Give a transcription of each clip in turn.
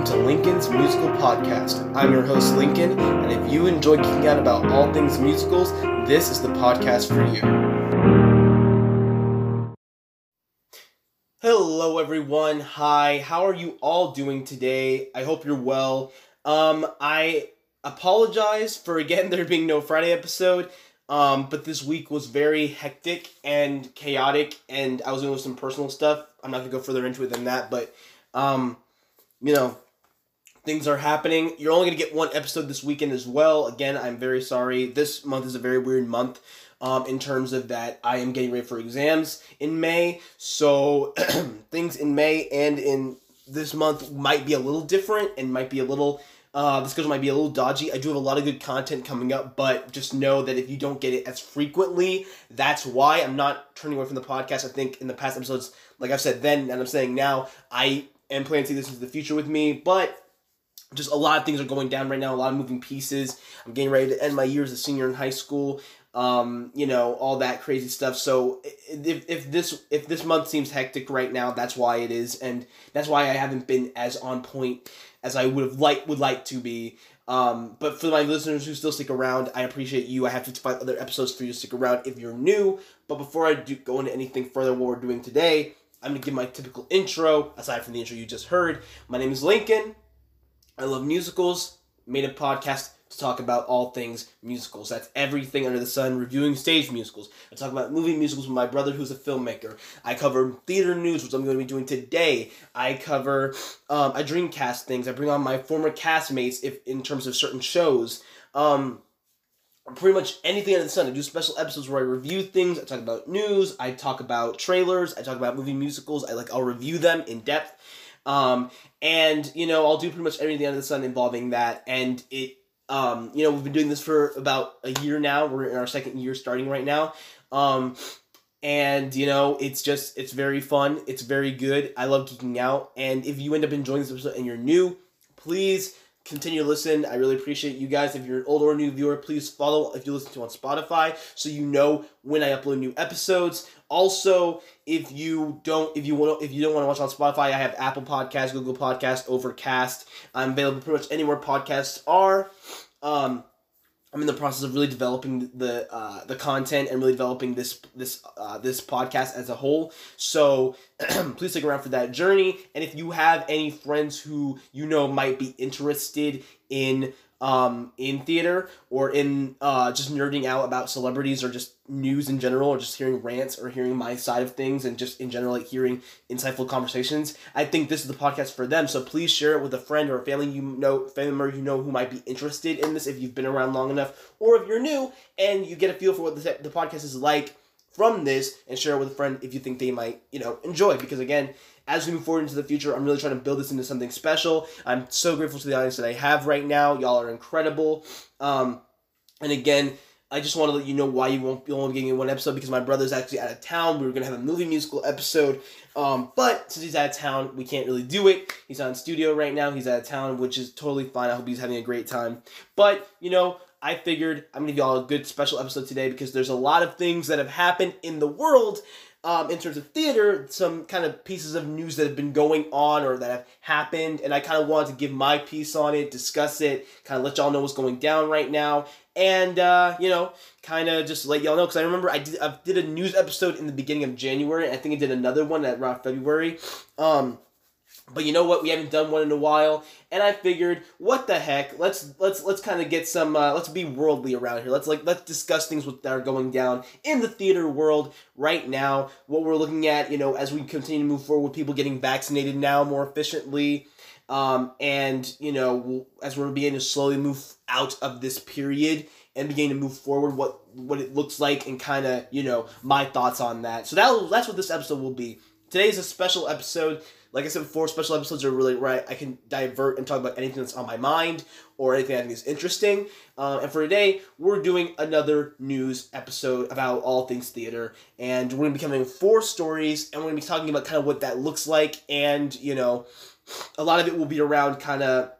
welcome to Lincoln's Musical Podcast. I'm your host, Lincoln, and if you enjoy geeking out about all things musicals, this is the podcast for you. Hello, everyone. Hi, how are you all doing today? I hope you're well. Um, I apologize for again there being no Friday episode. Um, but this week was very hectic and chaotic, and I was doing some personal stuff. I'm not gonna go further into it than that, but um, you know, things are happening. You're only gonna get one episode this weekend as well. Again, I'm very sorry. This month is a very weird month. Um, in terms of that, I am getting ready for exams in May, so things in May and in this month might be a little different and might be a little uh, the schedule might be a little dodgy. I do have a lot of good content coming up, but just know that if you don't get it as frequently, that's why I'm not turning away from the podcast. I think in the past episodes, like I've said then, and I'm saying now, I am planning to see this into the future with me, but just a lot of things are going down right now, a lot of moving pieces. I'm getting ready to end my year as a senior in high school. Um, you know, all that crazy stuff. So if, if this if this month seems hectic right now, that's why it is, and that's why I haven't been as on point as I would have like would like to be. Um, but for my listeners who still stick around, I appreciate you. I have 55 other episodes for you to stick around if you're new. But before I do go into anything further, what we're doing today, I'm gonna give my typical intro. Aside from the intro you just heard, my name is Lincoln. I love musicals. Made a podcast to talk about all things musicals. That's everything under the sun, reviewing stage musicals. I talk about movie musicals with my brother who's a filmmaker. I cover theater news, which I'm going to be doing today. I cover, um, I dreamcast things. I bring on my former castmates if in terms of certain shows. Um, pretty much anything under the sun. I do special episodes where I review things. I talk about news. I talk about trailers. I talk about movie musicals. I like I'll review them in depth. Um, and you know I'll do pretty much everything under the sun involving that. And it, um, you know, we've been doing this for about a year now. We're in our second year starting right now. Um, and you know it's just it's very fun. It's very good. I love geeking out. And if you end up enjoying this episode and you're new, please continue to listen. I really appreciate you guys. If you're an old or new viewer, please follow if you listen to on Spotify so you know when I upload new episodes. Also, if you don't if you want if you don't want to watch on Spotify, I have Apple Podcasts, Google Podcast, Overcast. I'm available pretty much anywhere podcasts are. Um, I'm in the process of really developing the uh, the content and really developing this this uh, this podcast as a whole. So please stick around for that journey. And if you have any friends who you know might be interested in um, in theater or in uh, just nerding out about celebrities or just news in general or just hearing rants or hearing my side of things and just in general like hearing insightful conversations. I think this is the podcast for them so please share it with a friend or a family you know family member you know who might be interested in this if you've been around long enough or if you're new and you get a feel for what the, the podcast is like from this and share it with a friend if you think they might you know enjoy because again as we move forward into the future, I'm really trying to build this into something special. I'm so grateful to the audience that I have right now. Y'all are incredible. Um, and again, I just want to let you know why you won't be only getting one episode because my brother's actually out of town. We were gonna have a movie musical episode, um, but since he's out of town, we can't really do it. He's on studio right now. He's out of town, which is totally fine. I hope he's having a great time. But you know, I figured I'm gonna give y'all a good special episode today because there's a lot of things that have happened in the world um, in terms of theater, some kind of pieces of news that have been going on or that have happened, and I kind of wanted to give my piece on it, discuss it, kind of let y'all know what's going down right now, and uh, you know, kind of just let y'all know because I remember I did I did a news episode in the beginning of January. I think I did another one at around February. Um, but you know what? We haven't done one in a while, and I figured, what the heck? Let's let's let's kind of get some. Uh, let's be worldly around here. Let's like let's discuss things that are going down in the theater world right now. What we're looking at, you know, as we continue to move forward with people getting vaccinated now more efficiently, um, and you know, as we're beginning to slowly move out of this period and beginning to move forward, what what it looks like, and kind of you know my thoughts on that. So that that's what this episode will be. today is a special episode like I said before, special episodes are really right. I can divert and talk about anything that's on my mind or anything I think is interesting. Uh, and for today, we're doing another news episode about all things theater, and we're going to be covering four stories, and we're going to be talking about kind of what that looks like, and you know, a lot of it will be around kind of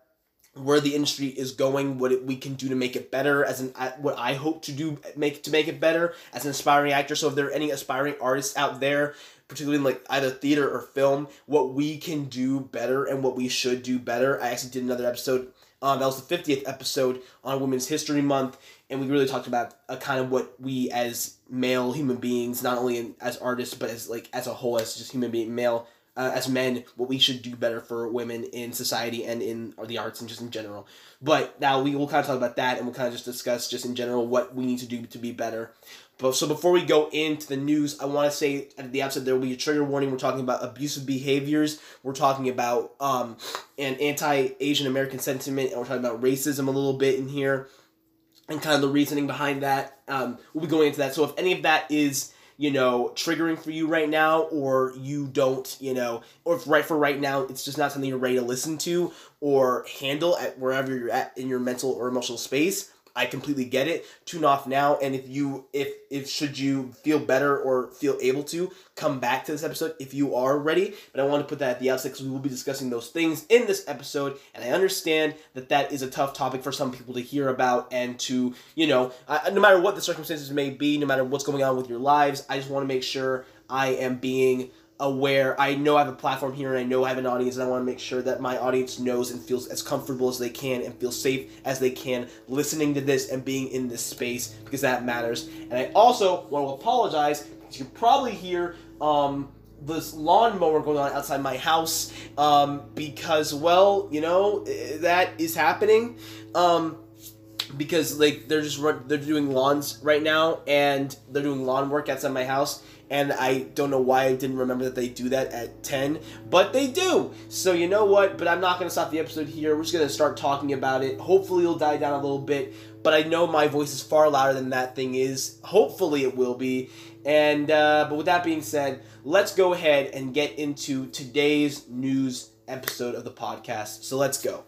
where the industry is going, what we can do to make it better, as an what I hope to do make to make it better as an aspiring actor. So if there are any aspiring artists out there, particularly in like either theater or film, what we can do better and what we should do better. I actually did another episode. Um, that was the fiftieth episode on Women's History Month, and we really talked about a kind of what we as male human beings, not only in, as artists but as like as a whole, as just human being male uh, as men what we should do better for women in society and in the arts and just in general. But now we will kind of talk about that and we'll kind of just discuss just in general what we need to do to be better. So before we go into the news, I want to say at the outset there will be a trigger warning. We're talking about abusive behaviors. We're talking about um, an anti-Asian American sentiment, and we're talking about racism a little bit in here, and kind of the reasoning behind that. Um, we'll be going into that. So if any of that is you know, triggering for you right now, or you don't, you know, or if right for right now, it's just not something you're ready to listen to or handle at wherever you're at in your mental or emotional space. I completely get it. Tune off now, and if you if if should you feel better or feel able to come back to this episode if you are ready. But I want to put that at the outset because we will be discussing those things in this episode, and I understand that that is a tough topic for some people to hear about and to you know uh, no matter what the circumstances may be, no matter what's going on with your lives, I just want to make sure I am being aware. I know I have a platform here and I know I have an audience, and I want to make sure that my audience knows and feels as comfortable as they can and feel safe as they can listening to this and being in this space because that matters. And I also want to apologize because you probably hear um, this lawnmower going on outside my house um, because, well, you know, that is happening. Um, because like they're just run, they're doing lawns right now and they're doing lawn work outside my house and I don't know why I didn't remember that they do that at 10, but they do. So you know what? But I'm not going to stop the episode here. We're just going to start talking about it. Hopefully it'll die down a little bit, but I know my voice is far louder than that thing is. Hopefully it will be. And uh, but with that being said, let's go ahead and get into today's news episode of the podcast. So let's go.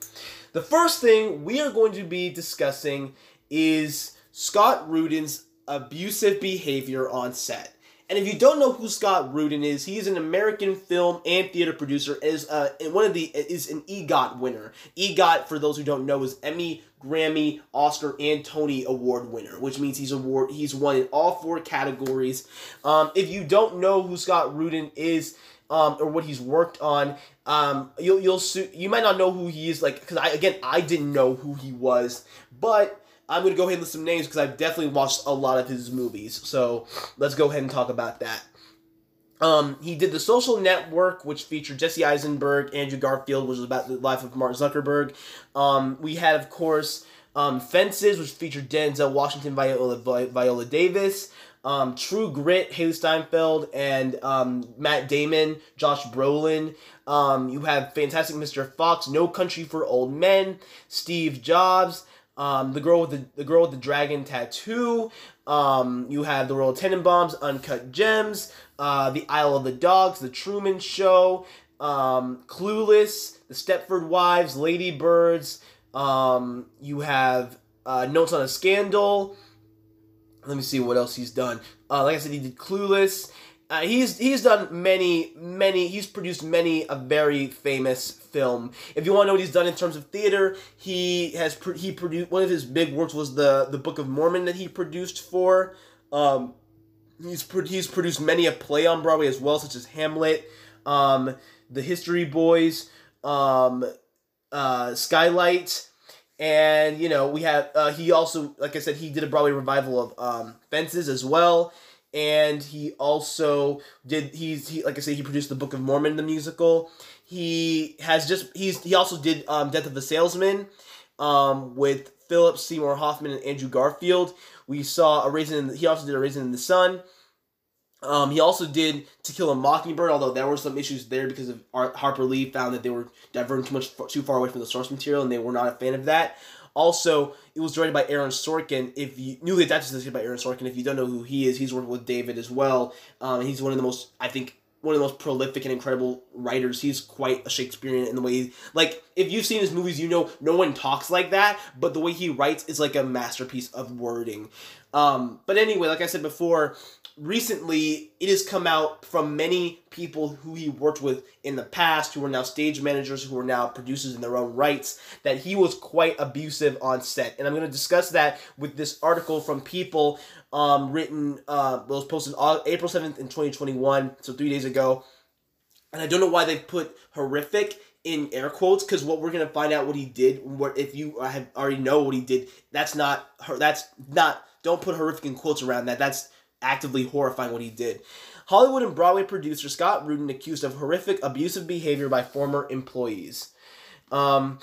The first thing we are going to be discussing is Scott Rudin's abusive behavior on set. And if you don't know who Scott Rudin is, he's an American film and theater producer. Is uh, one of the is an EGOT winner. EGOT, for those who don't know, is Emmy, Grammy, Oscar, and Tony Award winner, which means he's award he's won in all four categories. Um, if you don't know who Scott Rudin is. Um, or what he's worked on. Um, you'll you'll you might not know who he is like because I again I didn't know who he was, but I'm going to go ahead and list some names because I've definitely watched a lot of his movies. So let's go ahead and talk about that. Um, he did The Social Network, which featured Jesse Eisenberg, Andrew Garfield, which was about the life of Mark Zuckerberg. Um, we had, of course, um, Fences, which featured Denzel Washington, Viola, Viola Davis. Um, True Grit, Hailee Steinfeld, and um, Matt Damon, Josh Brolin. Um, you have Fantastic Mr. Fox, No Country for Old Men, Steve Jobs, um, the girl with the the girl with the dragon tattoo. Um, you have the Royal Tenenbaums, Uncut Gems, uh, The Isle of the Dogs, The Truman Show, um, Clueless, The Stepford Wives, Lady Birds. Um, you have uh, Notes on a Scandal. Let me see what else he's done. Uh, like I said, he did Clueless. Uh, he's he's done many many he's produced many a very famous film. If you want to know what he's done in terms of theater, he has he produced one of his big works was the the Book of Mormon that he produced for. Um, he's he's produced many a play on Broadway as well, such as Hamlet, um, The History Boys, um, uh, Skylight. And you know we have uh, he also like I said he did a Broadway revival of um, Fences as well and he also did he's he like I say he produced the Book of Mormon the musical. He has just he's he also did um, Death of the Salesman um, with Philip Seymour Hoffman and Andrew Garfield. We saw a in the, he also did a raisin in the sun. Um, he also did To Kill a Mockingbird, although there were some issues there because of Harper Lee found that they were diverting too much too far away from the source material, and they were not a fan of that. Also, it was directed by Aaron Sorkin. If you newly adapted this by Aaron Sorkin, if you don't know who he is, he's worked with David as well. Um, he's one of the most, I think, one of the most prolific and incredible writers. He's quite a Shakespearean in the way, he, like, if you've seen his movies, you know no one talks like that, but the way he writes is like a masterpiece of wording. Um, but anyway, like I said before, recently it has come out from many people who he worked with in the past who are now stage managers who are now producers in their own rights that he was quite abusive on set. And i'm going to discuss that with this article from people um, written uh, was posted april 7th in 2021 so three days ago. And i don't know why they put horrific in air quotes because what we're gonna find out what he did what if you have already know what he did that's not her that's not don't put horrific in quotes around that. That's actively horrifying what he did. Hollywood and Broadway producer Scott Rudin accused of horrific abusive behavior by former employees. Um,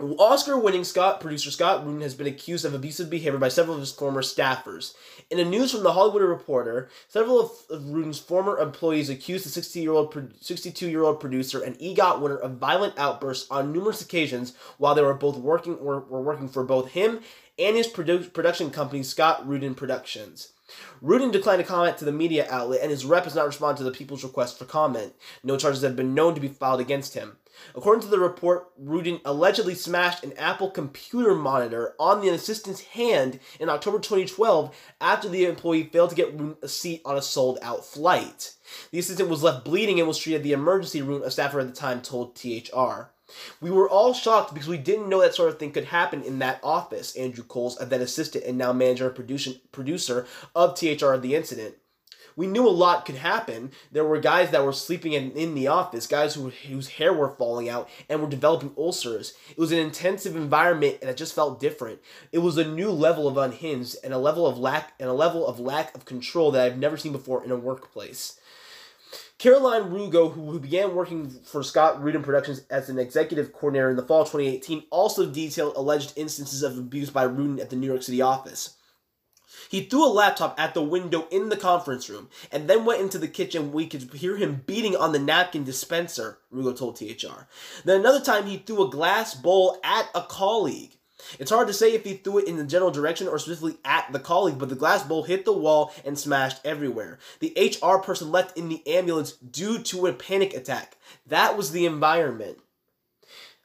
Oscar winning Scott producer Scott Rudin has been accused of abusive behavior by several of his former staffers. In a news from the Hollywood Reporter, several of, of Rudin's former employees accused the 60 year old 62 year old producer and EGOT winner of violent outbursts on numerous occasions while they were both working were, were working for both him and his produ- production company Scott Rudin Productions. Rudin declined to comment to the media outlet, and his rep has not responded to the people's request for comment. No charges have been known to be filed against him. According to the report, Rudin allegedly smashed an Apple computer monitor on the assistant's hand in October 2012 after the employee failed to get a seat on a sold out flight. The assistant was left bleeding and was treated at the emergency room, a staffer at the time told THR. We were all shocked because we didn't know that sort of thing could happen in that office, Andrew Coles, a then assistant and now manager and producer of THR the incident. We knew a lot could happen. There were guys that were sleeping in, in the office, guys who, whose hair were falling out and were developing ulcers. It was an intensive environment and it just felt different. It was a new level of unhinged and a level of lack and a level of lack of control that I've never seen before in a workplace. Caroline Rugo, who began working for Scott Rudin Productions as an executive coordinator in the fall of 2018, also detailed alleged instances of abuse by Rudin at the New York City office. He threw a laptop at the window in the conference room and then went into the kitchen. We could hear him beating on the napkin dispenser, Rugo told THR. Then another time he threw a glass bowl at a colleague. It's hard to say if he threw it in the general direction or specifically at the colleague, but the glass bowl hit the wall and smashed everywhere. The HR person left in the ambulance due to a panic attack. That was the environment.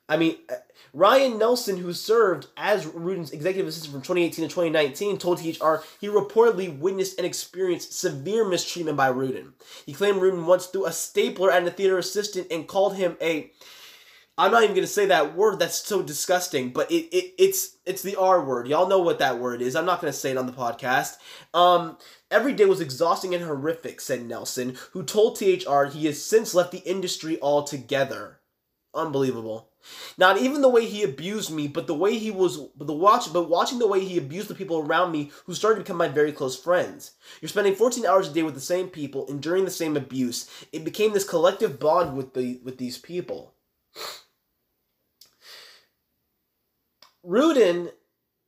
I mean, uh, Ryan Nelson, who served as Rudin's executive assistant from 2018 to 2019, told THR he reportedly witnessed and experienced severe mistreatment by Rudin. He claimed Rudin once threw a stapler at a theater assistant and called him a I'm not even gonna say that word. That's so disgusting. But it, it it's it's the R word. Y'all know what that word is. I'm not gonna say it on the podcast. Um, every day was exhausting and horrific," said Nelson, who told THR he has since left the industry altogether. Unbelievable. Not even the way he abused me, but the way he was, but the watch, but watching the way he abused the people around me who started to become my very close friends. You're spending 14 hours a day with the same people, enduring the same abuse. It became this collective bond with the with these people. Rudin,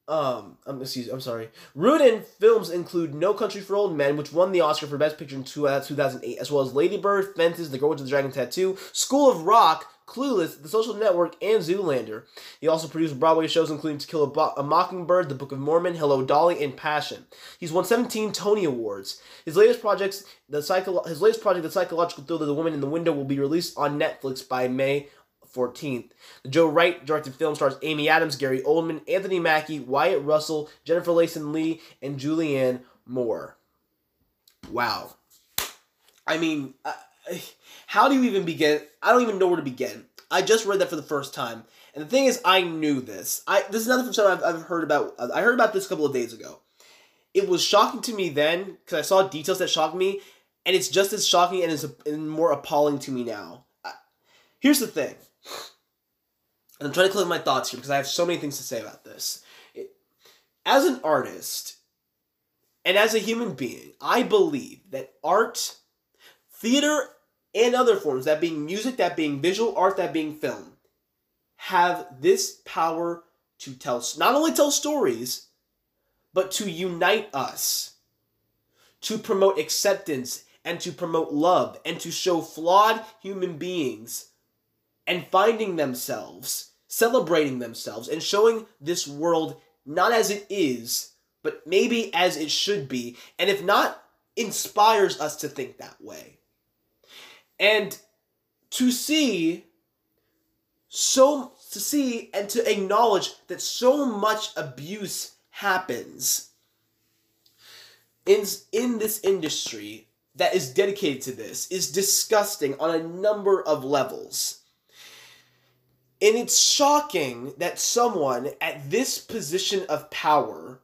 um, I'm excuse, I'm sorry. Rudin films include No Country for Old Men, which won the Oscar for Best Picture in two 2008, as well as Lady Bird, Fences, The Girl with the Dragon Tattoo, School of Rock, Clueless, The Social Network, and Zoolander. He also produced Broadway shows including To Kill a, Bo- a, Mockingbird, The Book of Mormon, Hello Dolly, and Passion. He's won 17 Tony Awards. His latest projects, the psycho- his latest project, The Psychological Thriller, The Woman in the Window, will be released on Netflix by May 14th. The Joe Wright directed film stars Amy Adams, Gary Oldman, Anthony Mackie, Wyatt Russell, Jennifer Jason Leigh, and Julianne Moore. Wow. I mean, uh, how do you even begin? I don't even know where to begin. I just read that for the first time. And the thing is, I knew this. I this is nothing from something I've, I've heard about. I heard about this a couple of days ago. It was shocking to me then because I saw details that shocked me, and it's just as shocking and is more appalling to me now. Here's the thing. And I'm trying to collect my thoughts here because I have so many things to say about this. It, as an artist and as a human being, I believe that art, theater, and other forms, that being music, that being visual art, that being film, have this power to tell, not only tell stories, but to unite us, to promote acceptance and to promote love and to show flawed human beings and finding themselves, celebrating themselves, and showing this world not as it is, but maybe as it should be, and if not, inspires us to think that way. And to see so to see and to acknowledge that so much abuse happens in in this industry that is dedicated to this is disgusting on a number of levels. And it's shocking that someone at this position of power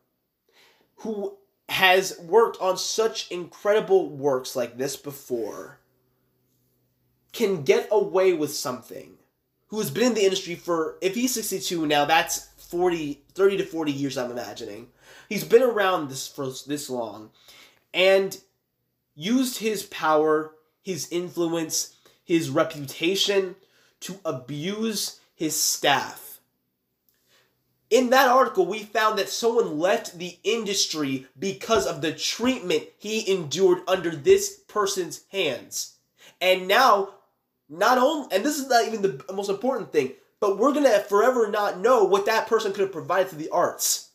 who has worked on such incredible works like this before can get away with something who has been in the industry for if he's 62 now that's 40 30 to 40 years i'm imagining. He's been around this for this long and used his power his influence his reputation to abuse his staff. In that article we found that someone left the industry because of the treatment he endured under this person's hands. And now not only, and this is not even the most important thing, but we're gonna forever not know what that person could have provided to the arts.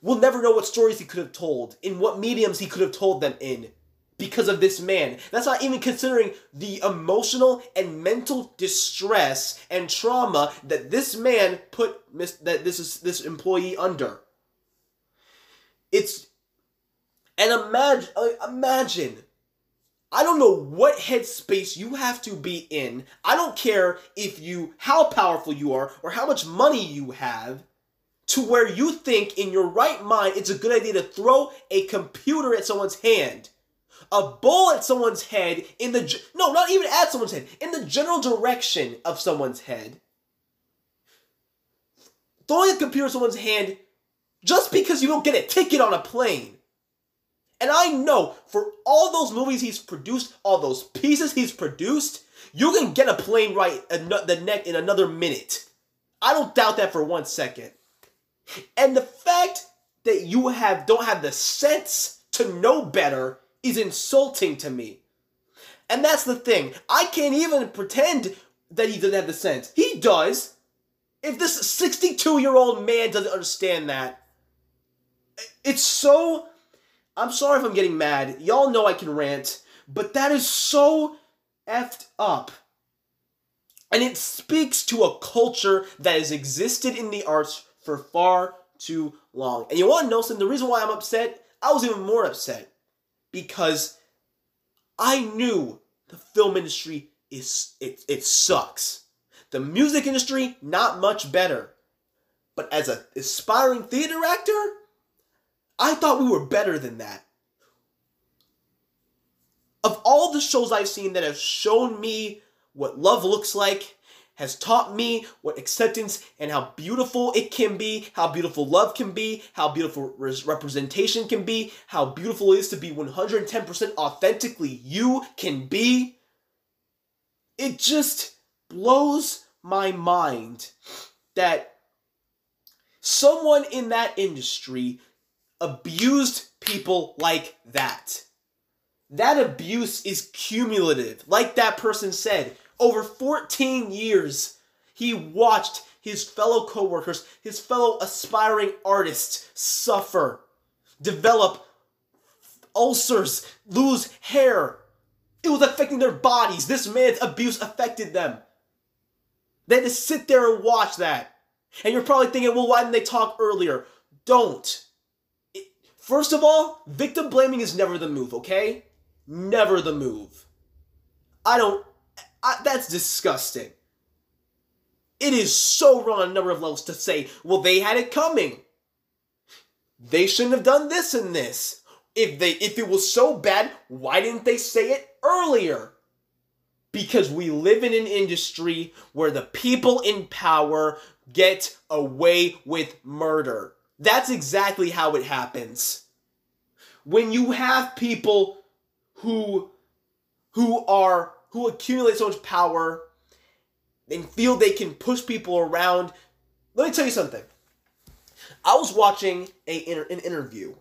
We'll never know what stories he could have told, in what mediums he could have told them in, because of this man. That's not even considering the emotional and mental distress and trauma that this man put that this is this employee under. It's and imagine uh, imagine I don't know what headspace you have to be in. I don't care if you how powerful you are or how much money you have to where you think in your right mind it's a good idea to throw a computer at someone's hand. A ball at someone's head in the no, not even at someone's head, in the general direction of someone's head. Throwing a computer at someone's hand just because you don't get a ticket on a plane and I know for all those movies he's produced, all those pieces he's produced, you can get a plane right the neck in another minute. I don't doubt that for one second. And the fact that you have don't have the sense to know better is insulting to me. And that's the thing. I can't even pretend that he doesn't have the sense. He does. If this 62 year old man doesn't understand that, it's so I'm sorry if I'm getting mad. Y'all know I can rant, but that is so effed up. And it speaks to a culture that has existed in the arts for far too long. And you want to know something? The reason why I'm upset, I was even more upset because I knew the film industry is it, it sucks. The music industry, not much better. But as an aspiring theater actor, I thought we were better than that. Of all the shows I've seen that have shown me what love looks like, has taught me what acceptance and how beautiful it can be, how beautiful love can be, how beautiful representation can be, how beautiful it is to be 110% authentically you can be. It just blows my mind that someone in that industry abused people like that. That abuse is cumulative. Like that person said, over 14 years, he watched his fellow coworkers, his fellow aspiring artists suffer, develop ulcers, lose hair. It was affecting their bodies. This man's abuse affected them. They had to sit there and watch that. And you're probably thinking, well, why didn't they talk earlier? Don't. First of all, victim blaming is never the move, okay? Never the move. I don't. I, that's disgusting. It is so wrong on a number of levels to say, well, they had it coming. They shouldn't have done this and this. If they if it was so bad, why didn't they say it earlier? Because we live in an industry where the people in power get away with murder. That's exactly how it happens. When you have people who who are who accumulate so much power and feel they can push people around. Let me tell you something. I was watching a an interview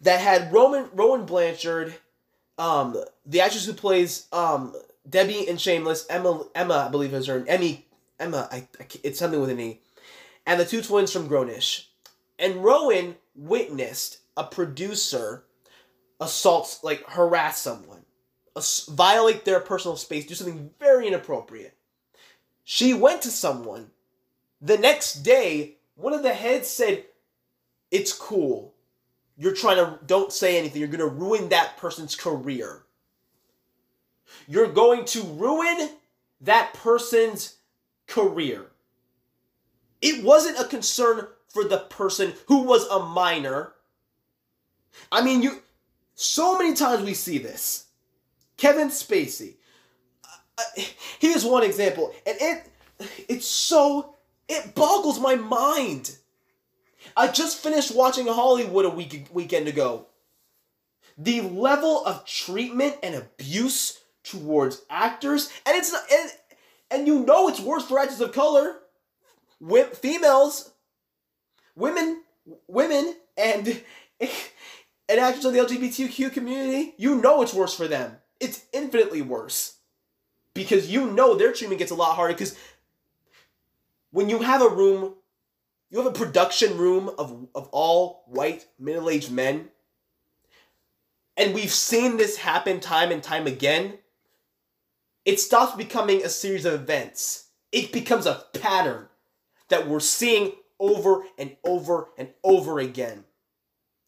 that had Roman Rowan Blanchard, um, the actress who plays um, Debbie in Shameless, Emma Emma I believe is her Emmy Emma I, I, it's something with an E, and the two twins from Grownish. And Rowan witnessed a producer assaults, like harass someone, violate their personal space, do something very inappropriate. She went to someone. The next day, one of the heads said, It's cool. you're trying to don't say anything. You're going to ruin that person's career. You're going to ruin that person's career. It wasn't a concern for the person who was a minor. I mean, you so many times we see this. Kevin Spacey. Uh, here's one example, and it it's so it boggles my mind. I just finished watching Hollywood a week weekend ago. The level of treatment and abuse towards actors, and it's not, and, and you know it's worse for actors of color, with females, women, women, and and actors of the LGBTQ community. You know it's worse for them. It's infinitely worse because you know their treatment gets a lot harder because when you have a room you have a production room of, of all white middle-aged men and we've seen this happen time and time again it stops becoming a series of events. It becomes a pattern that we're seeing over and over and over again.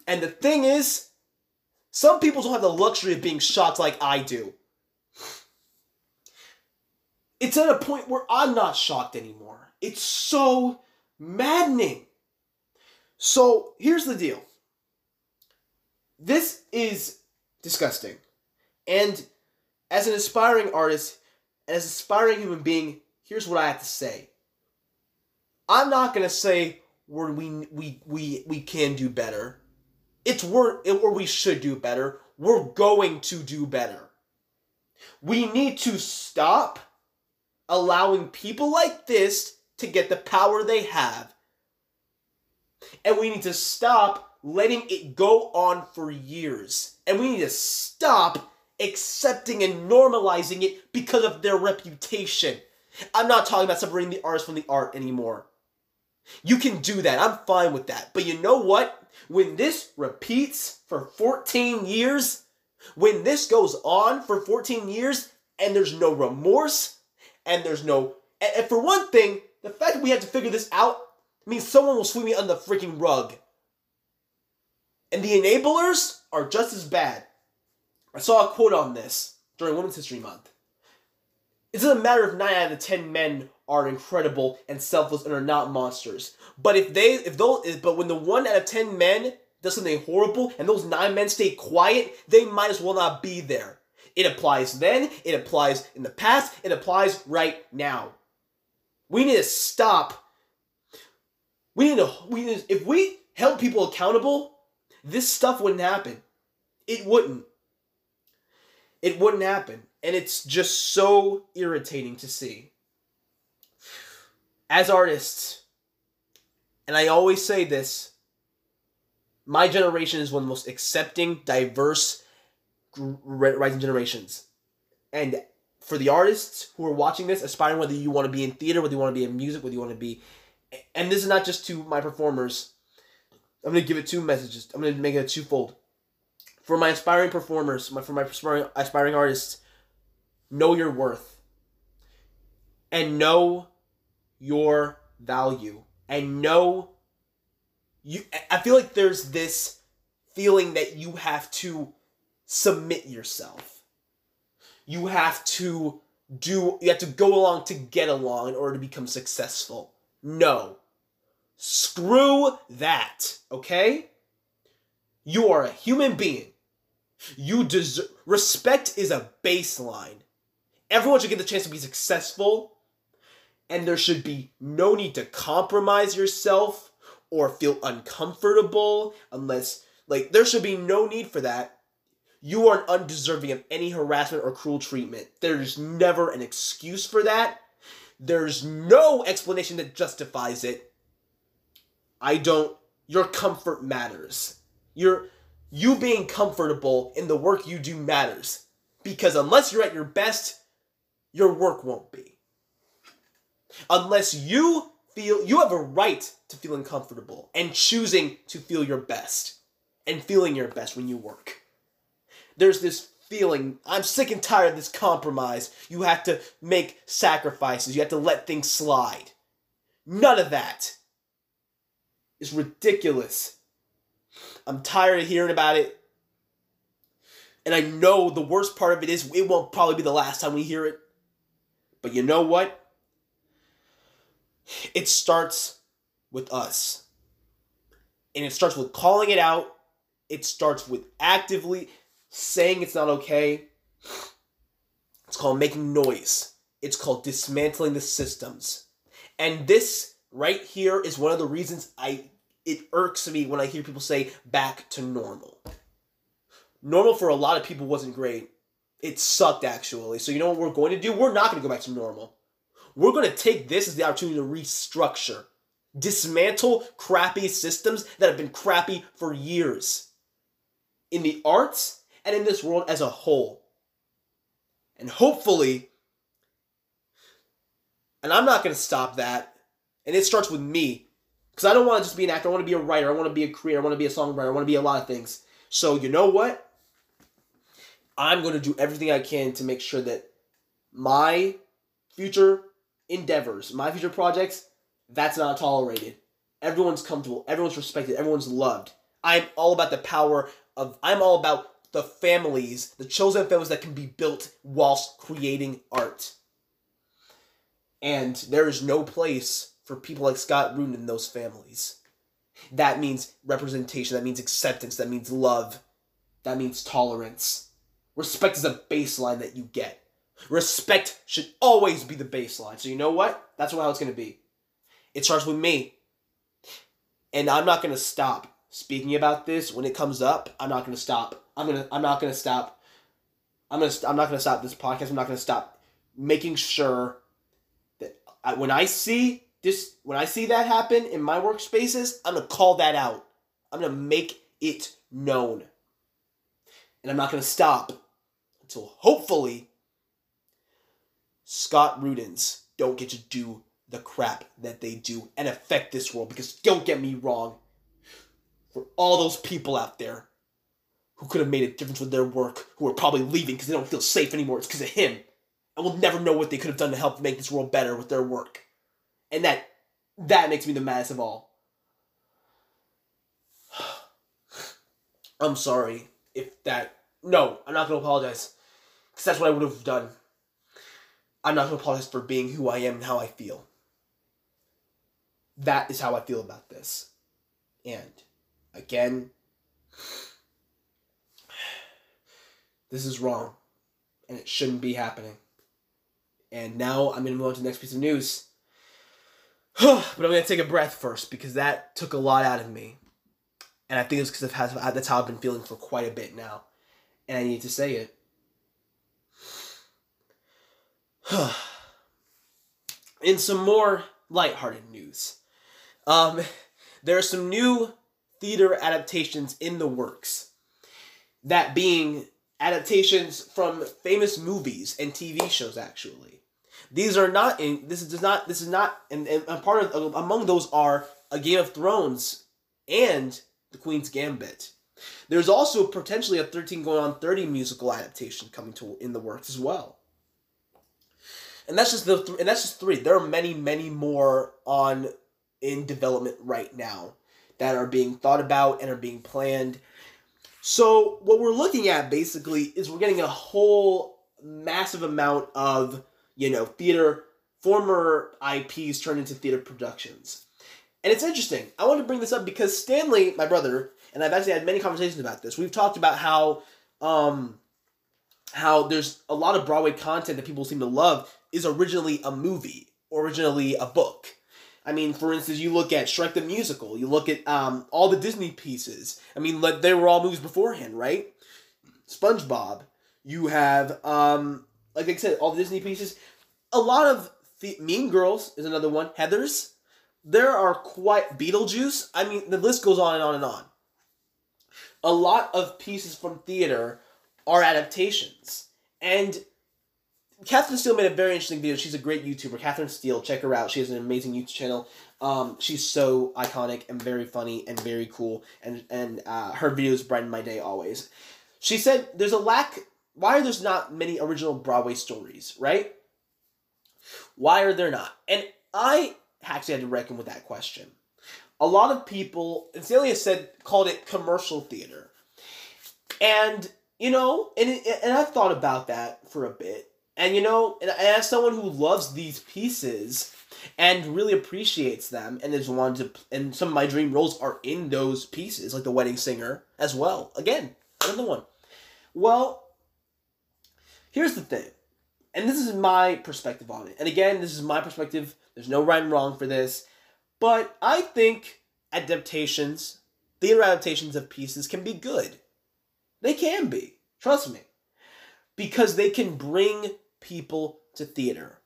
And the thing is some people don't have the luxury of being shocked like i do it's at a point where i'm not shocked anymore it's so maddening. So here's the deal. This is disgusting. And as an aspiring artist, as an aspiring human being, here's what I have to say. I'm not gonna say where we we we we can do better. It's where where we should do better. We're going to do better. We need to stop allowing people like this to get the power they have. And we need to stop letting it go on for years. And we need to stop accepting and normalizing it because of their reputation. I'm not talking about separating the artist from the art anymore. You can do that. I'm fine with that. But you know what? When this repeats for 14 years, when this goes on for 14 years and there's no remorse and there's no and for one thing, the fact that we had to figure this out means someone will sweep me under the freaking rug. And the enablers are just as bad. I saw a quote on this during Women's History Month. It doesn't matter if 9 out of 10 men are incredible and selfless and are not monsters. But if they if those but when the 1 out of 10 men does something horrible and those 9 men stay quiet, they might as well not be there. It applies then, it applies in the past, it applies right now. We need to stop. We need to, we need to, if we held people accountable, this stuff wouldn't happen. It wouldn't. It wouldn't happen. And it's just so irritating to see. As artists, and I always say this, my generation is one of the most accepting, diverse, rising generations. And for the artists who are watching this, aspiring whether you want to be in theater, whether you want to be in music, whether you want to be, and this is not just to my performers. I'm gonna give it two messages. I'm gonna make it twofold. For my aspiring performers, my for my aspiring aspiring artists, know your worth. And know your value. And know you I feel like there's this feeling that you have to submit yourself you have to do you have to go along to get along in order to become successful. No. Screw that, okay? You are a human being. You deserve respect is a baseline. Everyone should get the chance to be successful, and there should be no need to compromise yourself or feel uncomfortable unless like there should be no need for that you are undeserving of any harassment or cruel treatment. There's never an excuse for that. There's no explanation that justifies it. I don't your comfort matters. Your you being comfortable in the work you do matters. Because unless you're at your best, your work won't be. Unless you feel you have a right to feeling comfortable and choosing to feel your best and feeling your best when you work there's this feeling I'm sick and tired of this compromise. You have to make sacrifices, you have to let things slide. None of that is ridiculous. I'm tired of hearing about it. And I know the worst part of it is it won't probably be the last time we hear it. But you know what? It starts with us. And it starts with calling it out. It starts with actively saying it's not okay. It's called making noise. It's called dismantling the systems. And this right here is one of the reasons I it irks me when I hear people say back to normal. Normal for a lot of people wasn't great. It sucked actually. So you know what we're going to do? We're not going to go back to normal. We're going to take this as the opportunity to restructure, dismantle crappy systems that have been crappy for years in the arts and in this world as a whole. And hopefully, and I'm not going to stop that, and it starts with me. Because I don't want to just be an actor. I want to be a writer. I want to be a creator. I want to be a songwriter. I want to be a lot of things. So, you know what? I'm going to do everything I can to make sure that my future endeavors, my future projects, that's not tolerated. Everyone's comfortable, everyone's respected, everyone's loved. I'm all about the power of, I'm all about the families, the chosen families that can be built whilst creating art. And there is no place for people like Scott Rudin in those families. That means representation, that means acceptance, that means love, that means tolerance. Respect is a baseline that you get. Respect should always be the baseline. So you know what? That's how it's going to be. It starts with me. And I'm not going to stop speaking about this when it comes up. I'm not going to stop. I'm going to I'm not going to stop. I'm going to I'm not going to stop this podcast. I'm not going to stop making sure that I, when I see this when I see that happen in my workspaces, I'm going to call that out. I'm going to make it known. And I'm not going to stop until hopefully Scott Rudins don't get to do the crap that they do and affect this world. Because don't get me wrong, for all those people out there who could have made a difference with their work, who are probably leaving because they don't feel safe anymore, it's because of him. And we'll never know what they could have done to help make this world better with their work. And that that makes me the maddest of all. I'm sorry if that. No, I'm not gonna apologize. Because that's what I would have done. I'm not going to apologize for being who I am and how I feel. That is how I feel about this. And again, this is wrong. And it shouldn't be happening. And now I'm going to move on to the next piece of news. but I'm going to take a breath first because that took a lot out of me. And I think it's because that's how I've been feeling for quite a bit now. And I need to say it. In some more lighthearted news, um, there are some new theater adaptations in the works. That being adaptations from famous movies and TV shows. Actually, these are not in. This is not. This is not. And, and part of among those are a Game of Thrones and The Queen's Gambit. There's also potentially a 13 going on 30 musical adaptation coming to in the works as well and that's just the th- and that's just three. There are many, many more on in development right now that are being thought about and are being planned. So what we're looking at basically is we're getting a whole massive amount of you know theater former IPs turned into theater productions. And it's interesting. I want to bring this up because Stanley, my brother, and I've actually had many conversations about this. We've talked about how um how there's a lot of Broadway content that people seem to love is originally a movie, originally a book. I mean, for instance, you look at Shrek the Musical, you look at um, all the Disney pieces. I mean, like, they were all movies beforehand, right? SpongeBob. You have, um, like I said, all the Disney pieces. A lot of the- Mean Girls is another one. Heathers. There are quite Beetlejuice. I mean, the list goes on and on and on. A lot of pieces from theater are adaptations, and Catherine Steele made a very interesting video. She's a great YouTuber. Catherine Steele, check her out. She has an amazing YouTube channel. Um, she's so iconic and very funny and very cool. And and uh, her videos brighten my day always. She said there's a lack. Why are there not many original Broadway stories? Right? Why are there not? And I actually had to reckon with that question. a lot of people, and Celia said, called it commercial theater. And, you know, and, and I've thought about that for a bit. And, you know, and as someone who loves these pieces and really appreciates them and is wanted to, and some of my dream roles are in those pieces, like The Wedding Singer as well. Again, another one. Well, here's the thing, and this is my perspective on it. And again, this is my perspective. There's no right and wrong for this. But I think adaptations, theater adaptations of pieces can be good. They can be. Trust me. Because they can bring people to theater.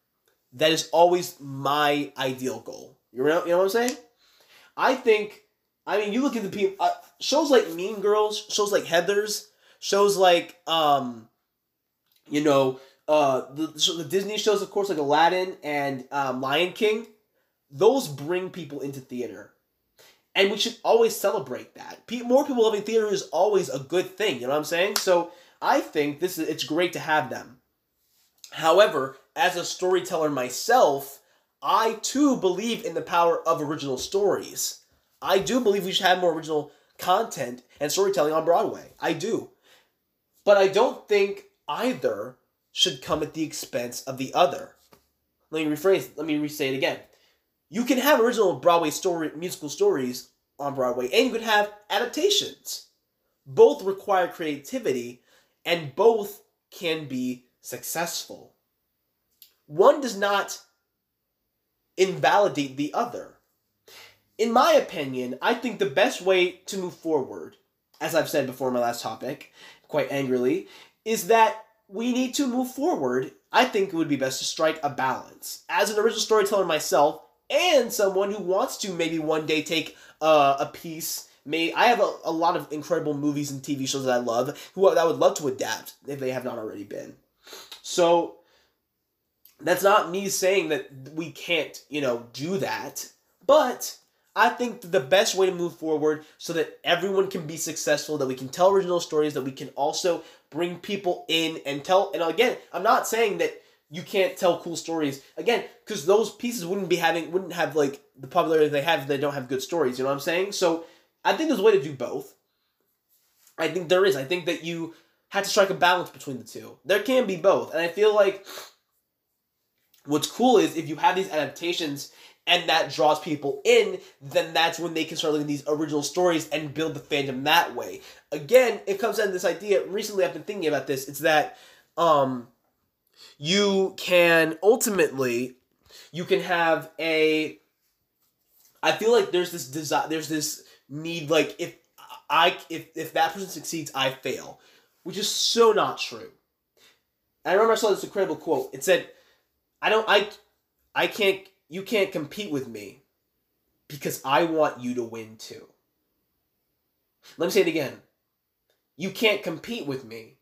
That is always my ideal goal. You know, you know what I'm saying? I think, I mean, you look at the people, uh, shows like Mean Girls, shows like Heathers, shows like, um, you know, uh, the, the Disney shows, of course, like Aladdin and um, Lion King those bring people into theater. And we should always celebrate that. More people loving theater is always a good thing, you know what I'm saying? So I think this is it's great to have them. However, as a storyteller myself, I too believe in the power of original stories. I do believe we should have more original content and storytelling on Broadway. I do. But I don't think either should come at the expense of the other. Let me rephrase, let me re say it again you can have original Broadway story musical stories on Broadway, and you can have adaptations. Both require creativity, and both can be successful. One does not invalidate the other. In my opinion, I think the best way to move forward, as I've said before in my last topic, quite angrily, is that we need to move forward. I think it would be best to strike a balance. As an original storyteller myself, and someone who wants to maybe one day take uh, a piece. May I have a, a lot of incredible movies and TV shows that I love who I would love to adapt if they have not already been. So that's not me saying that we can't, you know, do that, but I think the best way to move forward so that everyone can be successful, that we can tell original stories, that we can also bring people in and tell. And again, I'm not saying that you can't tell cool stories. Again because those pieces wouldn't be having wouldn't have like the popularity they have if they don't have good stories you know what i'm saying? So i think there's a way to do both. I think there is. I think that you have to strike a balance between the two there can be both and i feel like what's cool is if you have these adaptations and that draws people in, then that's when they can start looking at these original stories and build the fandom that way. Again, it comes down to this idea. Recently, I've been thinking about this. It's that um, you can ultimately you can have a I feel like there's this desire there's this need like if I if if that person succeeds I fail, which is so not true. I remember I saw this incredible quote. It said, "I don't I I can't you can't compete with me because I want you to win too." Let me say it again. You can't compete with me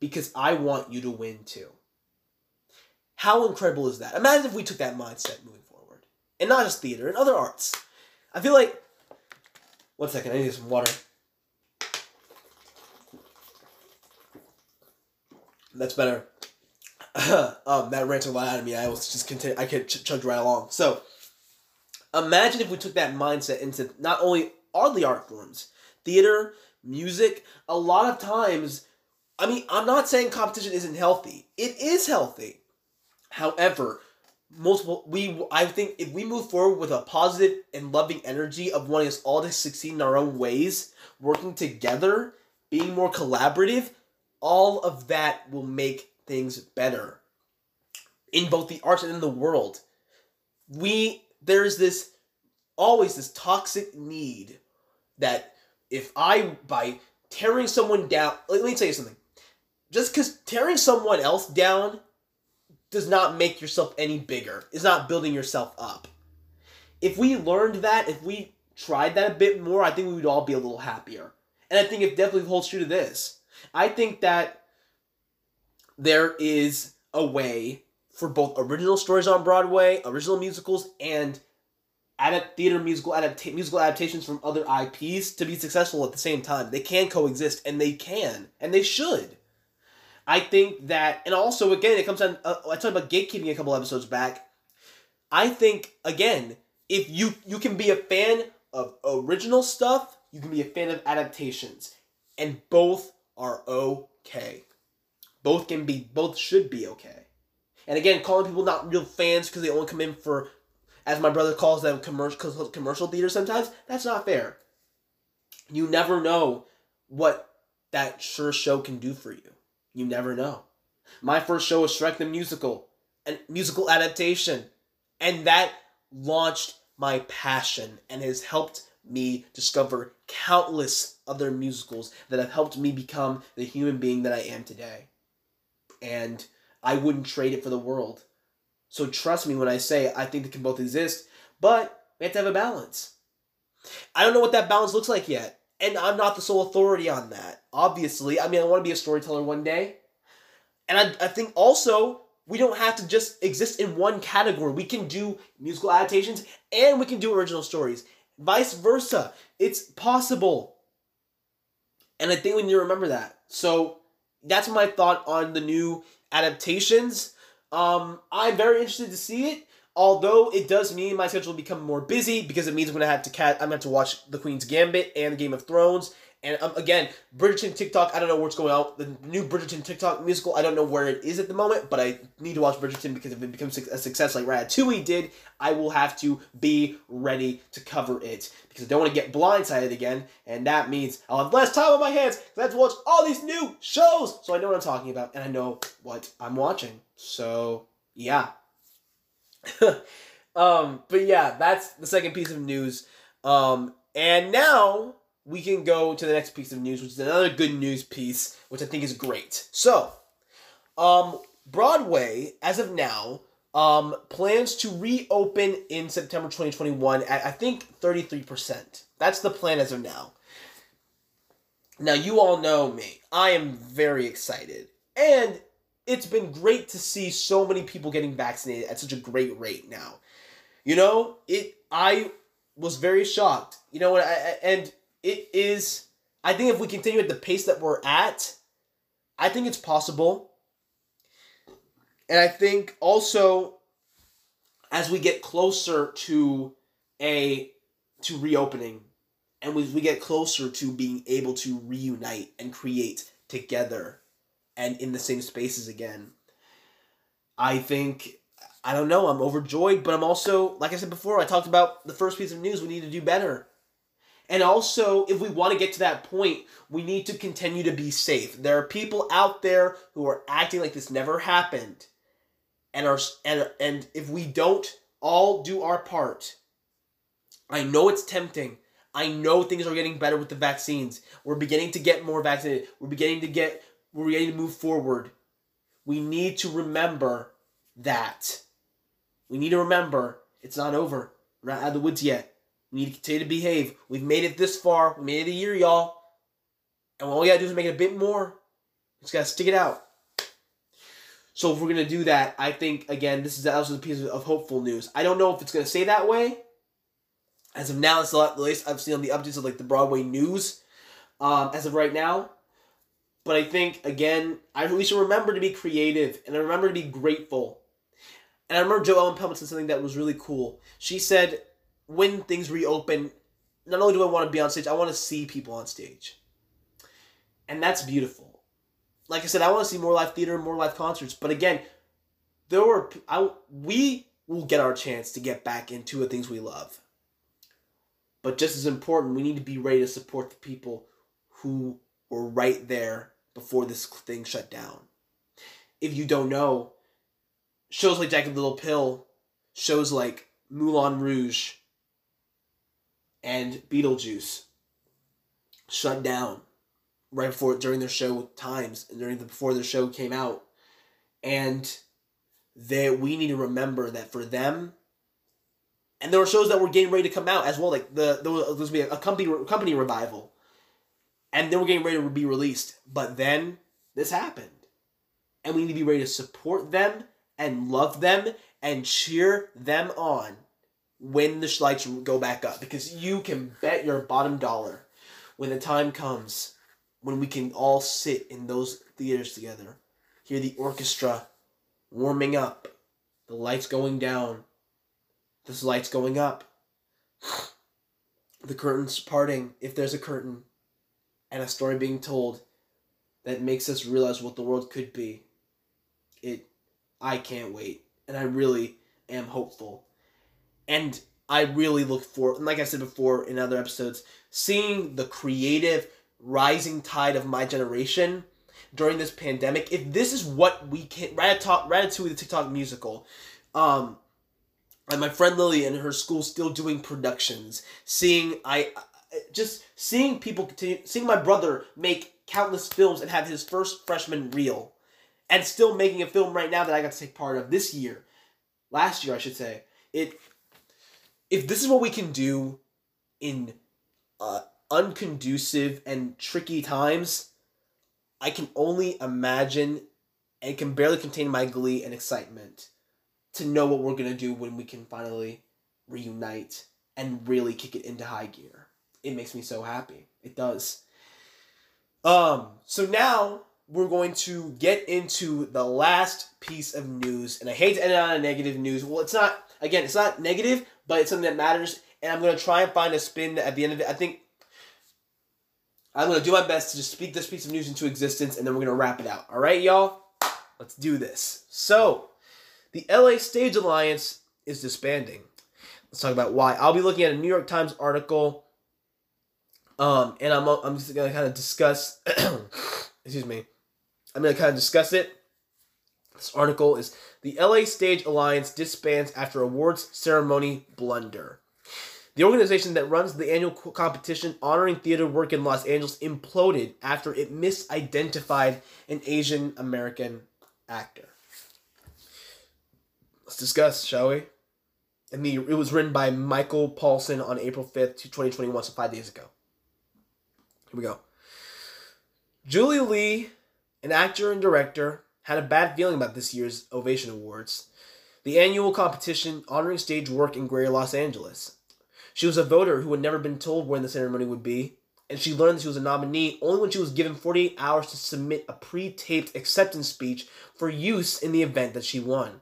because I want you to win too. How incredible is that? Imagine if we took that mindset moving forward. And not just theater, and other arts. I feel like. One second, I need some water. That's better. um, that ran a lot out of me. I was just continue. I could ch- chug right along. So, imagine if we took that mindset into not only all the art forms, theater, music. A lot of times, I mean, I'm not saying competition isn't healthy. It is healthy. However, multiple we I think if we move forward with a positive and loving energy of wanting us all to succeed in our own ways, working together, being more collaborative, all of that will make things better in both the arts and in the world. We there's this always this toxic need that if I by tearing someone down, let me tell you something. Just because tearing someone else down does not make yourself any bigger. It's not building yourself up. If we learned that, if we tried that a bit more, I think we would all be a little happier. And I think it definitely holds true to this. I think that there is a way for both original stories on Broadway, original musicals, and adapt theater musical adapta- musical adaptations from other IPs to be successful at the same time. They can coexist, and they can, and they should. I think that, and also again, it comes down. Uh, I talked about gatekeeping a couple episodes back. I think again, if you you can be a fan of original stuff, you can be a fan of adaptations. And both are okay. Both can be both should be okay. And again, calling people not real fans because they only come in for as my brother calls them commercial commercial theater sometimes, that's not fair. You never know what that sure show can do for you. You never know. My first show was Shrek the Musical, a musical adaptation. And that launched my passion and has helped me discover countless other musicals that have helped me become the human being that I am today. And I wouldn't trade it for the world. So trust me when I say I think they can both exist, but we have to have a balance. I don't know what that balance looks like yet. And I'm not the sole authority on that. Obviously, I mean, I want to be a storyteller one day. And I, I think also we don't have to just exist in one category. We can do musical adaptations and we can do original stories. Vice versa. It's possible. And I think we need to remember that. So that's my thought on the new adaptations. Um, I'm very interested to see it. Although it does mean my schedule will become more busy because it means I'm gonna have to cat I'm gonna have to watch The Queen's Gambit and Game of Thrones and um, again, Bridgerton TikTok, I don't know what's going on. The new Bridgerton TikTok musical, I don't know where it is at the moment, but I need to watch Bridgerton because if it becomes a success like Ratatouille did, I will have to be ready to cover it because I don't want to get blindsided again, and that means I'll have less time on my hands because I have to watch all these new shows. So I know what I'm talking about, and I know what I'm watching. So yeah. um, but yeah, that's the second piece of news. Um, and now we can go to the next piece of news, which is another good news piece, which I think is great. So, um, Broadway, as of now, um, plans to reopen in September 2021 at I think 33%. That's the plan as of now. Now, you all know me. I am very excited. And it's been great to see so many people getting vaccinated at such a great rate now. You know, it I was very shocked. You know, and, I, and it is. I think if we continue at the pace that we're at, I think it's possible. And I think also as we get closer to a to reopening and we, we get closer to being able to reunite and create together and in the same spaces again i think i don't know i'm overjoyed but i'm also like i said before i talked about the first piece of news we need to do better and also, if we want to get to that point, we need to continue to be safe. There are people out there who are acting like this never happened. And are and and if we don't all do our part, I know it's tempting. I know things are getting better with the vaccines. We're beginning to get more vaccinated. We're beginning to get we're beginning to move forward. We need to remember that. We need to remember it's not over. We're not out of the woods yet. We need to continue to behave. We've made it this far. We made it a year, y'all. And all we gotta do is make it a bit more. Just gotta stick it out. So if we're gonna do that, I think again, this is also a piece of hopeful news. I don't know if it's gonna stay that way. As of now, it's the latest I've seen on the updates of like the Broadway news. Um, as of right now, but I think again, I we should remember to be creative and I remember to be grateful. And I remember Jo Ellen Pellman said something that was really cool. She said, when things reopen, not only do I want to be on stage, I want to see people on stage. And that's beautiful. Like I said, I want to see more live theater, more live concerts. But again, there were I we will get our chance to get back into the things we love. But just as important, we need to be ready to support the people who were right there before this thing shut down. If you don't know, shows like Jagged Little Pill, shows like Moulin Rouge, and Beetlejuice shut down right before during their show times and during the before their show came out. And that we need to remember that for them and there were shows that were getting ready to come out as well like the there was, there was be a company company revival and they were getting ready to be released. But then this happened and we need to be ready to support them and love them and cheer them on when the lights go back up because you can bet your bottom dollar when the time comes when we can all sit in those theaters together, hear the orchestra warming up, the lights going down, the lights going up. the curtain's parting, if there's a curtain, and a story being told that makes us realize what the world could be. It I can't wait. And I really am hopeful. And I really look for and like I said before in other episodes, seeing the creative rising tide of my generation during this pandemic. If this is what we can Ratatouille, Ratatouille the TikTok musical, um and my friend Lily and her school still doing productions, seeing I just seeing people continue seeing my brother make countless films and have his first freshman reel and still making a film right now that I got to take part of this year. Last year I should say. It if this is what we can do in uh, unconducive and tricky times, I can only imagine and can barely contain my glee and excitement to know what we're gonna do when we can finally reunite and really kick it into high gear. It makes me so happy. It does. Um, so now we're going to get into the last piece of news, and I hate to end on a negative news. Well, it's not again, it's not negative, but it's something that matters, and I'm gonna try and find a spin at the end of it. I think I'm gonna do my best to just speak this piece of news into existence, and then we're gonna wrap it out. All right, y'all, let's do this. So, the LA Stage Alliance is disbanding. Let's talk about why. I'll be looking at a New York Times article, um, and I'm I'm just gonna kind of discuss. excuse me. I'm gonna kind of discuss it. This article is the LA Stage Alliance disbands after awards ceremony blunder. The organization that runs the annual competition honoring theater work in Los Angeles imploded after it misidentified an Asian American actor. Let's discuss, shall we? And the it was written by Michael Paulson on April 5th, 2021, so five days ago. Here we go. Jully Lee, an actor and director, had a bad feeling about this year's Ovation Awards, the annual competition honoring stage work in Greater Los Angeles. She was a voter who had never been told when the ceremony would be, and she learned that she was a nominee only when she was given 48 hours to submit a pre taped acceptance speech for use in the event that she won.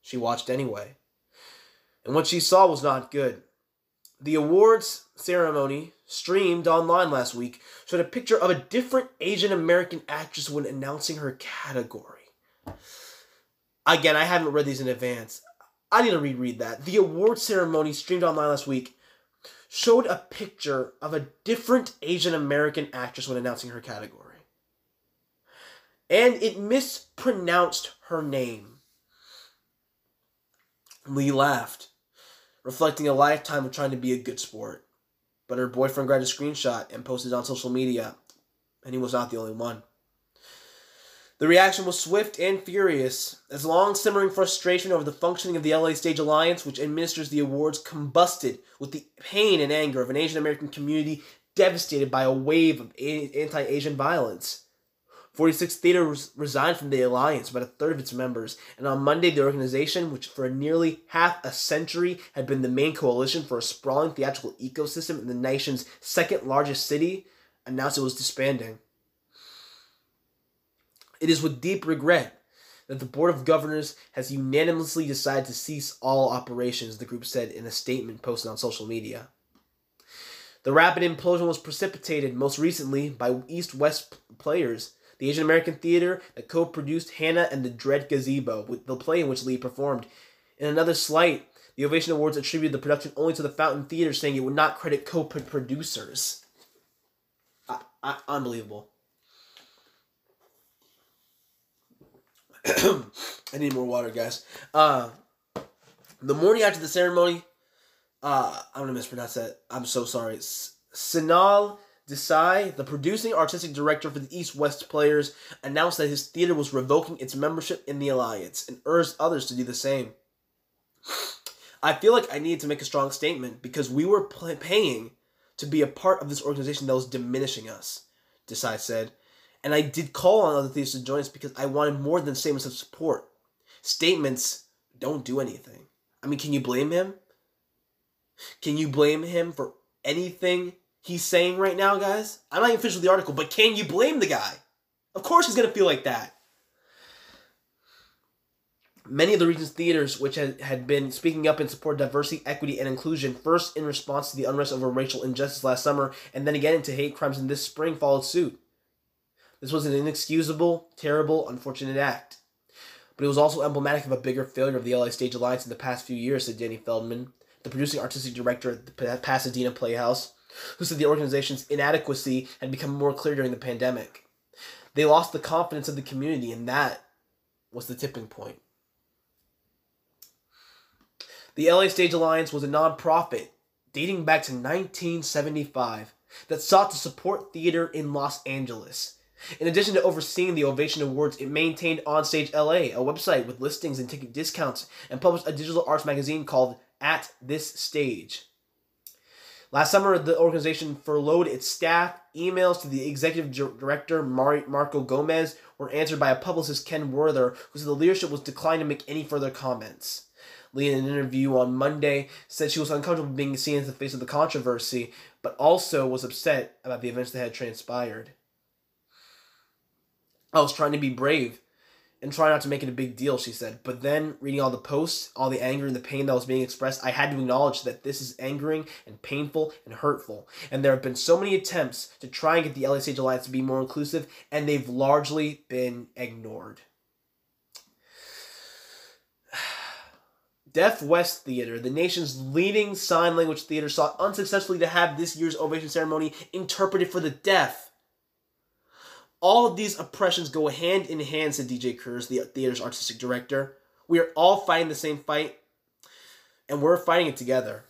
She watched anyway. And what she saw was not good. The awards ceremony, streamed online last week, showed a picture of a different Asian American actress when announcing her category. Again, I haven't read these in advance. I need to reread that. The award ceremony streamed online last week showed a picture of a different Asian American actress when announcing her category. And it mispronounced her name. Lee laughed, reflecting a lifetime of trying to be a good sport. But her boyfriend grabbed a screenshot and posted it on social media, and he was not the only one. The reaction was swift and furious, as long simmering frustration over the functioning of the LA Stage Alliance, which administers the awards, combusted with the pain and anger of an Asian American community devastated by a wave of anti Asian violence. 46 theaters resigned from the alliance, about a third of its members, and on Monday, the organization, which for nearly half a century had been the main coalition for a sprawling theatrical ecosystem in the nation's second largest city, announced it was disbanding. It is with deep regret that the Board of Governors has unanimously decided to cease all operations, the group said in a statement posted on social media. The rapid implosion was precipitated most recently by East West players, the Asian American theater that co produced Hannah and the Dread Gazebo, the play in which Lee performed. In another slight, the Ovation Awards attributed the production only to the Fountain Theater, saying it would not credit co producers. unbelievable. I need more water, guys. Uh, the morning after the ceremony, uh, I'm gonna mispronounce that. I'm so sorry. Sinal Desai, the producing artistic director for the East West Players, announced that his theater was revoking its membership in the alliance and urged others to do the same. I feel like I needed to make a strong statement because we were paying to be a part of this organization that was diminishing us, Desai said. And I did call on other theaters to join us because I wanted more than statements of support. Statements don't do anything. I mean, can you blame him? Can you blame him for anything he's saying right now, guys? I'm not even finished with the article, but can you blame the guy? Of course he's going to feel like that. Many of the region's theaters, which had, had been speaking up in support of diversity, equity, and inclusion, first in response to the unrest over racial injustice last summer, and then again into hate crimes in this spring, followed suit. This was an inexcusable, terrible, unfortunate act. But it was also emblematic of a bigger failure of the LA Stage Alliance in the past few years, said Danny Feldman, the producing artistic director at the Pasadena Playhouse, who said the organization's inadequacy had become more clear during the pandemic. They lost the confidence of the community, and that was the tipping point. The LA Stage Alliance was a nonprofit dating back to 1975 that sought to support theater in Los Angeles. In addition to overseeing the Ovation Awards, it maintained Onstage LA, a website with listings and ticket discounts, and published a digital arts magazine called At This Stage. Last summer, the organization furloughed its staff. Emails to the executive director, Mar- Marco Gomez, were answered by a publicist, Ken Werther, who said the leadership was declined to make any further comments. Lee, in an interview on Monday, said she was uncomfortable being seen as the face of the controversy, but also was upset about the events that had transpired. I was trying to be brave and try not to make it a big deal, she said. But then, reading all the posts, all the anger and the pain that was being expressed, I had to acknowledge that this is angering and painful and hurtful. And there have been so many attempts to try and get the Stage Alliance to be more inclusive, and they've largely been ignored. Deaf West Theater, the nation's leading sign language theater, sought unsuccessfully to have this year's ovation ceremony interpreted for the deaf. All of these oppressions go hand in hand, said DJ Kurz, the theater's artistic director. We are all fighting the same fight, and we're fighting it together.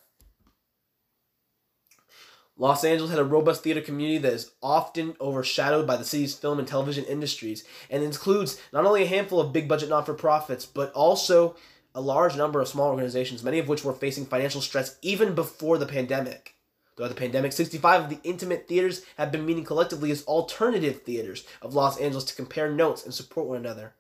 Los Angeles had a robust theater community that is often overshadowed by the city's film and television industries, and includes not only a handful of big budget not for profits, but also a large number of small organizations, many of which were facing financial stress even before the pandemic. Throughout the pandemic, 65 of the intimate theaters have been meeting collectively as alternative theaters of Los Angeles to compare notes and support one another.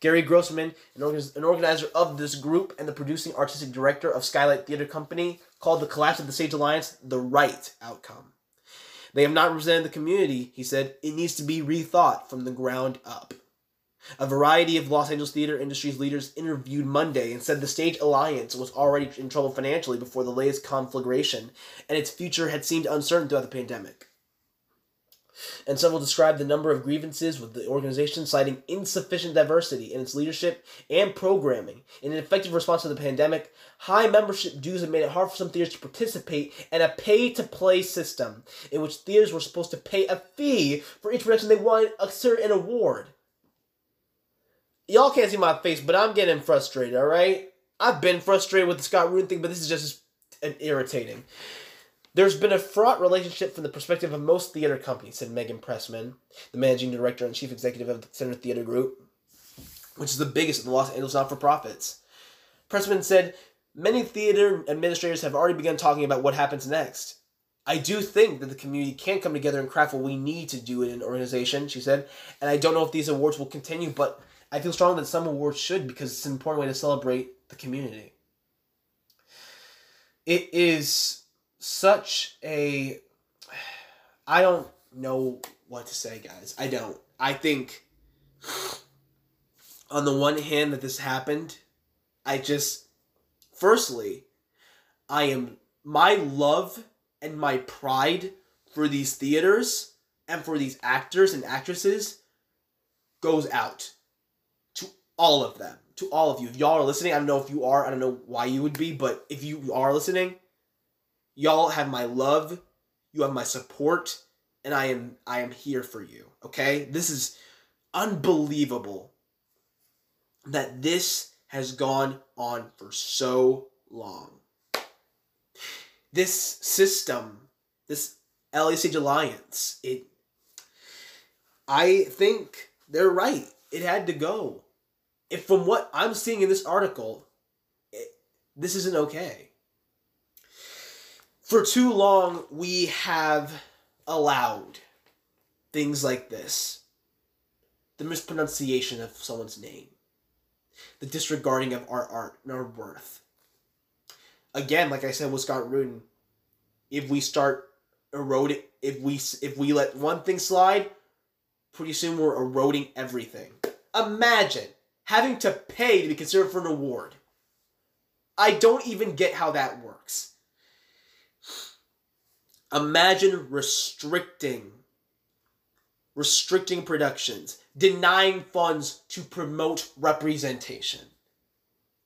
Gary Grossman, an, organizer of this group and the producing artistic director of Skylight Theater Company, called the collapse of the Stage Alliance the right outcome. They have not represented the community, he said. It needs to be rethought from the ground up. A variety of Los Angeles theater industry's leaders interviewed Monday and said the Stage Alliance was already in trouble financially before the latest conflagration, and its future had seemed uncertain throughout the pandemic. And several described the number of grievances with the organization, citing insufficient diversity in its leadership and programming. In an effective response to the pandemic, high membership dues have made it hard for some theaters to participate in a pay to play system in which theaters were supposed to pay a fee for each production they won a certain award y'all can't see my face, but I'm getting frustrated, all right? I've been frustrated with the Scott Rudin thing, but this is just irritating. There's been a fraught relationship from the perspective of most theater companies, said Meghan Pressman, the managing director and chief executive of the Center Theater Group, which is the biggest of the Los Angeles not for profits. Pressman said, Many theater administrators have already begun talking about what happens next. I do think that the community can come together and craft what we need to do in an organization, she said, and I don't know if these awards will continue, but I feel strong that some awards should because it's an important way to celebrate the community. It is such a. I don't know what to say, guys. I don't. I think, on the one hand, that this happened, I just. Firstly, I am. My love and my pride for these theaters and for these actors and actresses goes out all of them, to all of you. If y'all are listening, I don't know if you are, I don't know why you would be, but if you are listening, y'all have my love, you have my support, and I am I am here for you. Okay? This is unbelievable that this has gone on for so long. This system, this LA Stage Alliance, it I think they're right. It had to go if from what I'm seeing in this article, it, this isn't okay. For too long, we have allowed things like this the mispronunciation of someone's name, the disregarding of our art and our worth. Again, like I said with Scott Rudin, if we start eroding, if we if we let one thing slide, pretty soon we're eroding everything. Imagine having to pay to be considered for an award. I don't even get how that works. Imagine restricting restricting productions, denying funds to promote representation.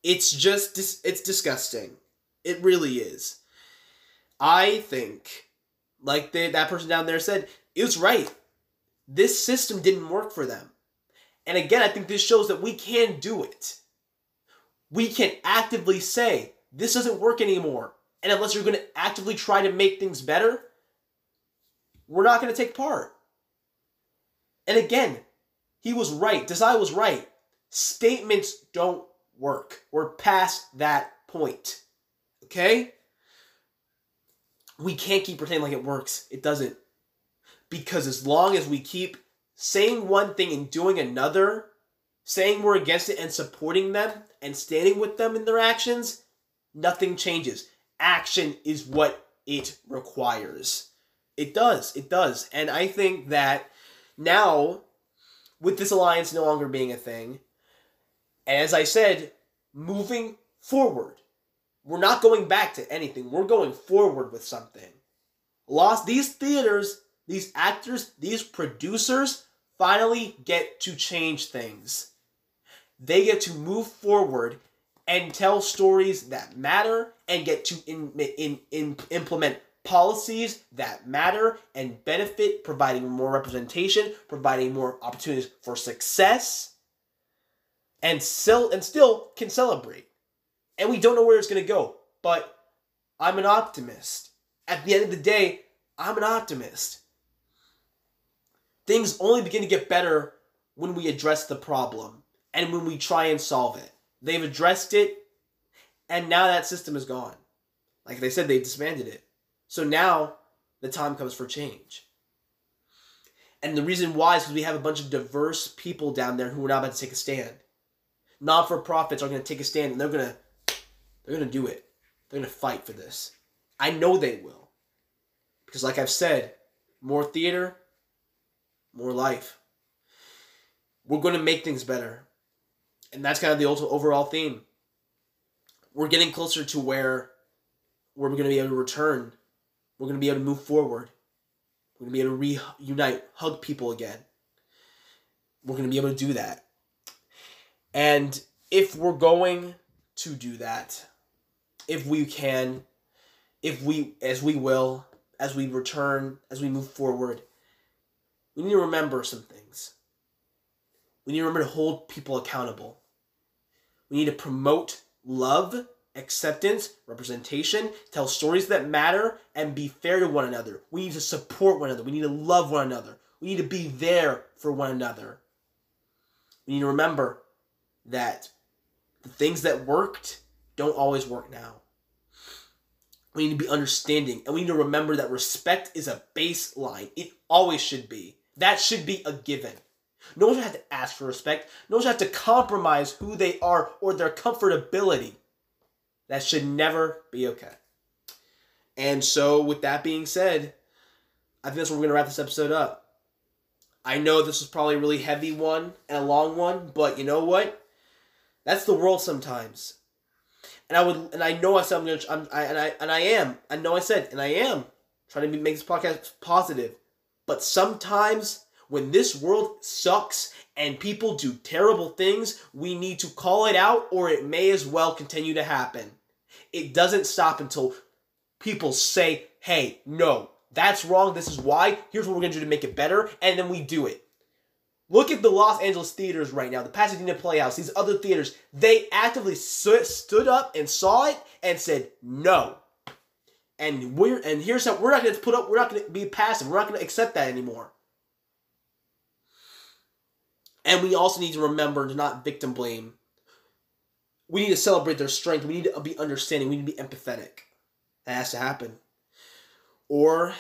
It's just it's disgusting. It really is. I think like they, that person down there said, it was right. This system didn't work for them. And again, I think this shows that we can do it. We can actively say, this doesn't work anymore. And unless you're going to actively try to make things better, we're not going to take part. And again, he was right. Desai was right. Statements don't work. We're past that point. Okay? We can't keep pretending like it works. It doesn't. Because as long as we keep saying one thing and doing another, saying we're against it and supporting them and standing with them in their actions, nothing changes. Action is what it requires. It does. It does. And I think that now, with this alliance no longer being a thing, as I said, moving forward, we're not going back to anything. We're going forward with something. Lost these theaters, these actors, these producers finally get to change things. They get to move forward and tell stories that matter and get to in, in, in, implement policies that matter and benefit, providing more representation, providing more opportunities for success, and still and still can celebrate. And we don't know where it's going to go, but I'm an optimist. At the end of the day, I'm an optimist. Things only begin to get better when we address the problem and when we try and solve it. They've addressed it, and now that system is gone. Like they said, they disbanded it. So now the time comes for change. And the reason why is because we have a bunch of diverse people down there who are not about to take a stand. Not for profits are going to take a stand and they're going to they're going to do it. They're going to fight for this. I know they will. Because like I've said, more theater, more life. We're going to make things better. And that's kind of the overall theme. We're getting closer to where we're going to be able to return we're going to be able to move forward. We're going to be able to reunite, hug people again. We're going to be able to do that. And if we're going to do that, if we can, if we, as we will, as we return, as we move forward, we need to remember some things. We need to remember to hold people accountable. We need to promote love acceptance, representation, tell stories that matter, and be fair to one another. We need to support one another. We need to love one another. We need to be there for one another. We need to remember that the things that worked don't always work now. We need to be understanding, and we need to remember that respect is a baseline. It always should be. That should be a given. No one should have to ask for respect. No one should have to compromise who they are or their comfortability. That should never be okay. And so, with that being said, I think that's where we're going to wrap this episode up. I know this was probably a really heavy one and a long one, but you know what? That's the world sometimes. And I would, and I know I said I'm gonna, I'm, I, and I, and I am. I know I said, and I am trying to make this podcast positive. But sometimes when this world sucks and people do terrible things, we need to call it out, or it may as well continue to happen. It doesn't stop until people say, hey, no, that's wrong. This is why. Here's what we're to do to make it better. And then we do it. Look at the Los Angeles theaters right now, the Pasadena Playhouse, these other theaters. They actively stood up and saw it and said, no. And we're and here's how we're not going to put up. We're not going to be passive. We're not going to accept that anymore. And we also need to remember to not victim blame we need to celebrate their strength. We need to be understanding. We need to be empathetic. That has to happen. Or,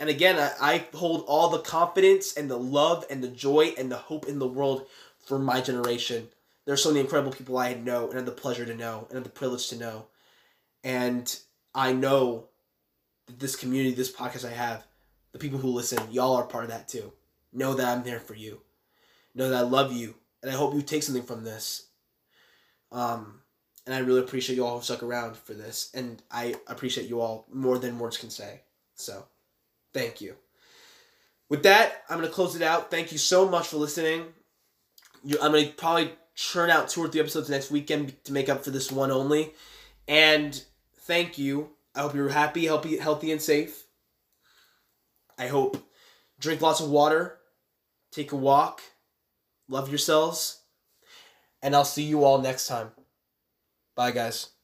and again, I, I hold all the confidence and the love and the joy and the hope in the world for my generation. There's so many incredible people I know and have the pleasure to know and have the privilege to know. And I know that this community, this podcast I have, the people who listen, y'all are part of that too. Know that I'm there for you. Know that I love you and I hope you take something from this. Um, and I really appreciate you all who stuck around for this, and I appreciate you all more than words can say. So, thank you. With that, I'm gonna close it out. Thank you so much for listening. You, I'm gonna probably churn out two or three episodes next weekend to make up for this one only. And thank you. I hope you're happy, healthy, healthy, and safe. I hope drink lots of water, take a walk, love yourselves, and I'll see you all next time. Bye, guys.